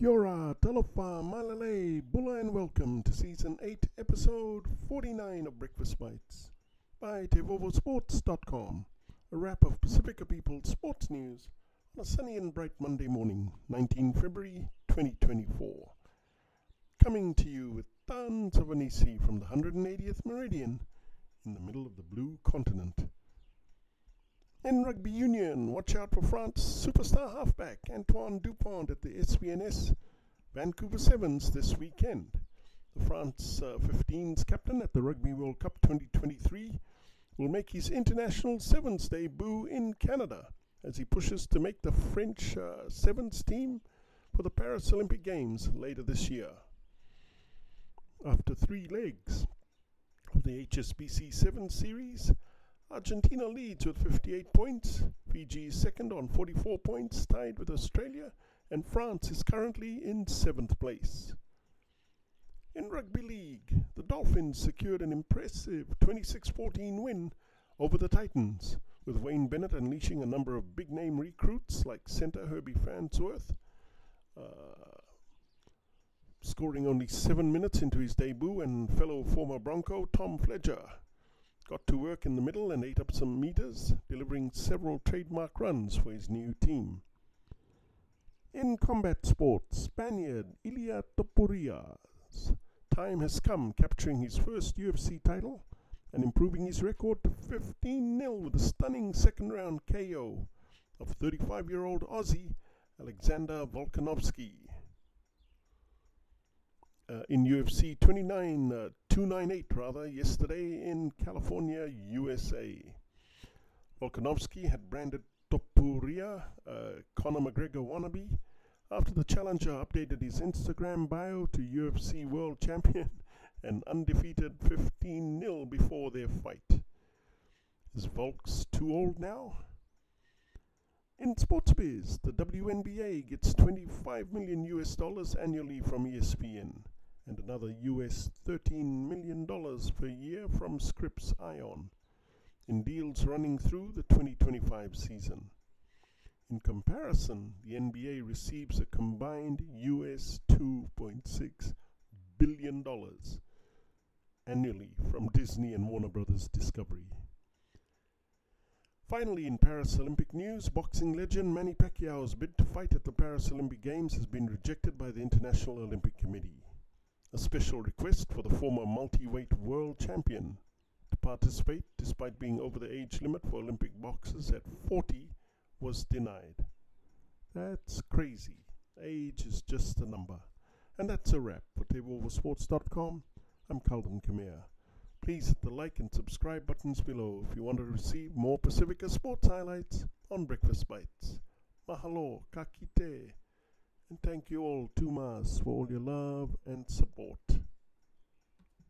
Yora, Talofa, Malale, Bula, and welcome to season 8, episode 49 of Breakfast Bites by TeivovoSports.com, a wrap of Pasifika People's sports news on a sunny and bright Monday morning, 19 February 2024. Coming to you with tons of Anisi from the 180th meridian in the middle of the blue continent. In rugby union, watch out for France superstar halfback Antoine Dupont at the SVNS Vancouver Sevens this weekend. The France uh, 15's captain at the Rugby World Cup 2023 will make his international sevens debut in Canada as he pushes to make the French uh, sevens team for the Paris Olympic Games later this year. After three legs of the HSBC 7 series, Argentina leads with 58 points. Fiji is second on 44 points, tied with Australia, and France is currently in seventh place. In Rugby League, the Dolphins secured an impressive 26 14 win over the Titans, with Wayne Bennett unleashing a number of big name recruits like centre Herbie Farnworth, uh, scoring only seven minutes into his debut, and fellow former Bronco Tom Flegler got to work in the middle and ate up some meters, delivering several trademark runs for his new team. In combat sports, Spaniard Ilia Topuria's time has come capturing his first UFC title and improving his record to 15 0 with a stunning second round KO of 35 year old Aussie Alexander Volkanovski. Uh, in UFC 29, uh, 298 rather, yesterday in California, USA. Volkanovski had branded Topuria uh, Conor McGregor wannabe after the challenger updated his Instagram bio to UFC World Champion and undefeated 15 0 before their fight. Is Volks too old now? In sports biz, the WNBA gets 25 million US dollars annually from ESPN and another US $13 million per year from Scripps Ion in deals running through the 2025 season. In comparison, the NBA receives a combined US $2.6 billion annually from Disney and Warner Brothers Discovery. Finally, in Paris Olympic news, boxing legend Manny Pacquiao's bid to fight at the Paris Olympic Games has been rejected by the International Olympic Committee. A special request for the former multi-weight world champion to participate despite being over the age limit for Olympic boxers at 40 was denied. That's crazy. Age is just a number. And that's a wrap for TeivovoSports.com. I'm Calvin Kamea. Please hit the like and subscribe buttons below if you want to receive more Pasifika sports highlights on Breakfast Bites. Mahalo, kakite, and thank you all, Tumas, for all your love and support.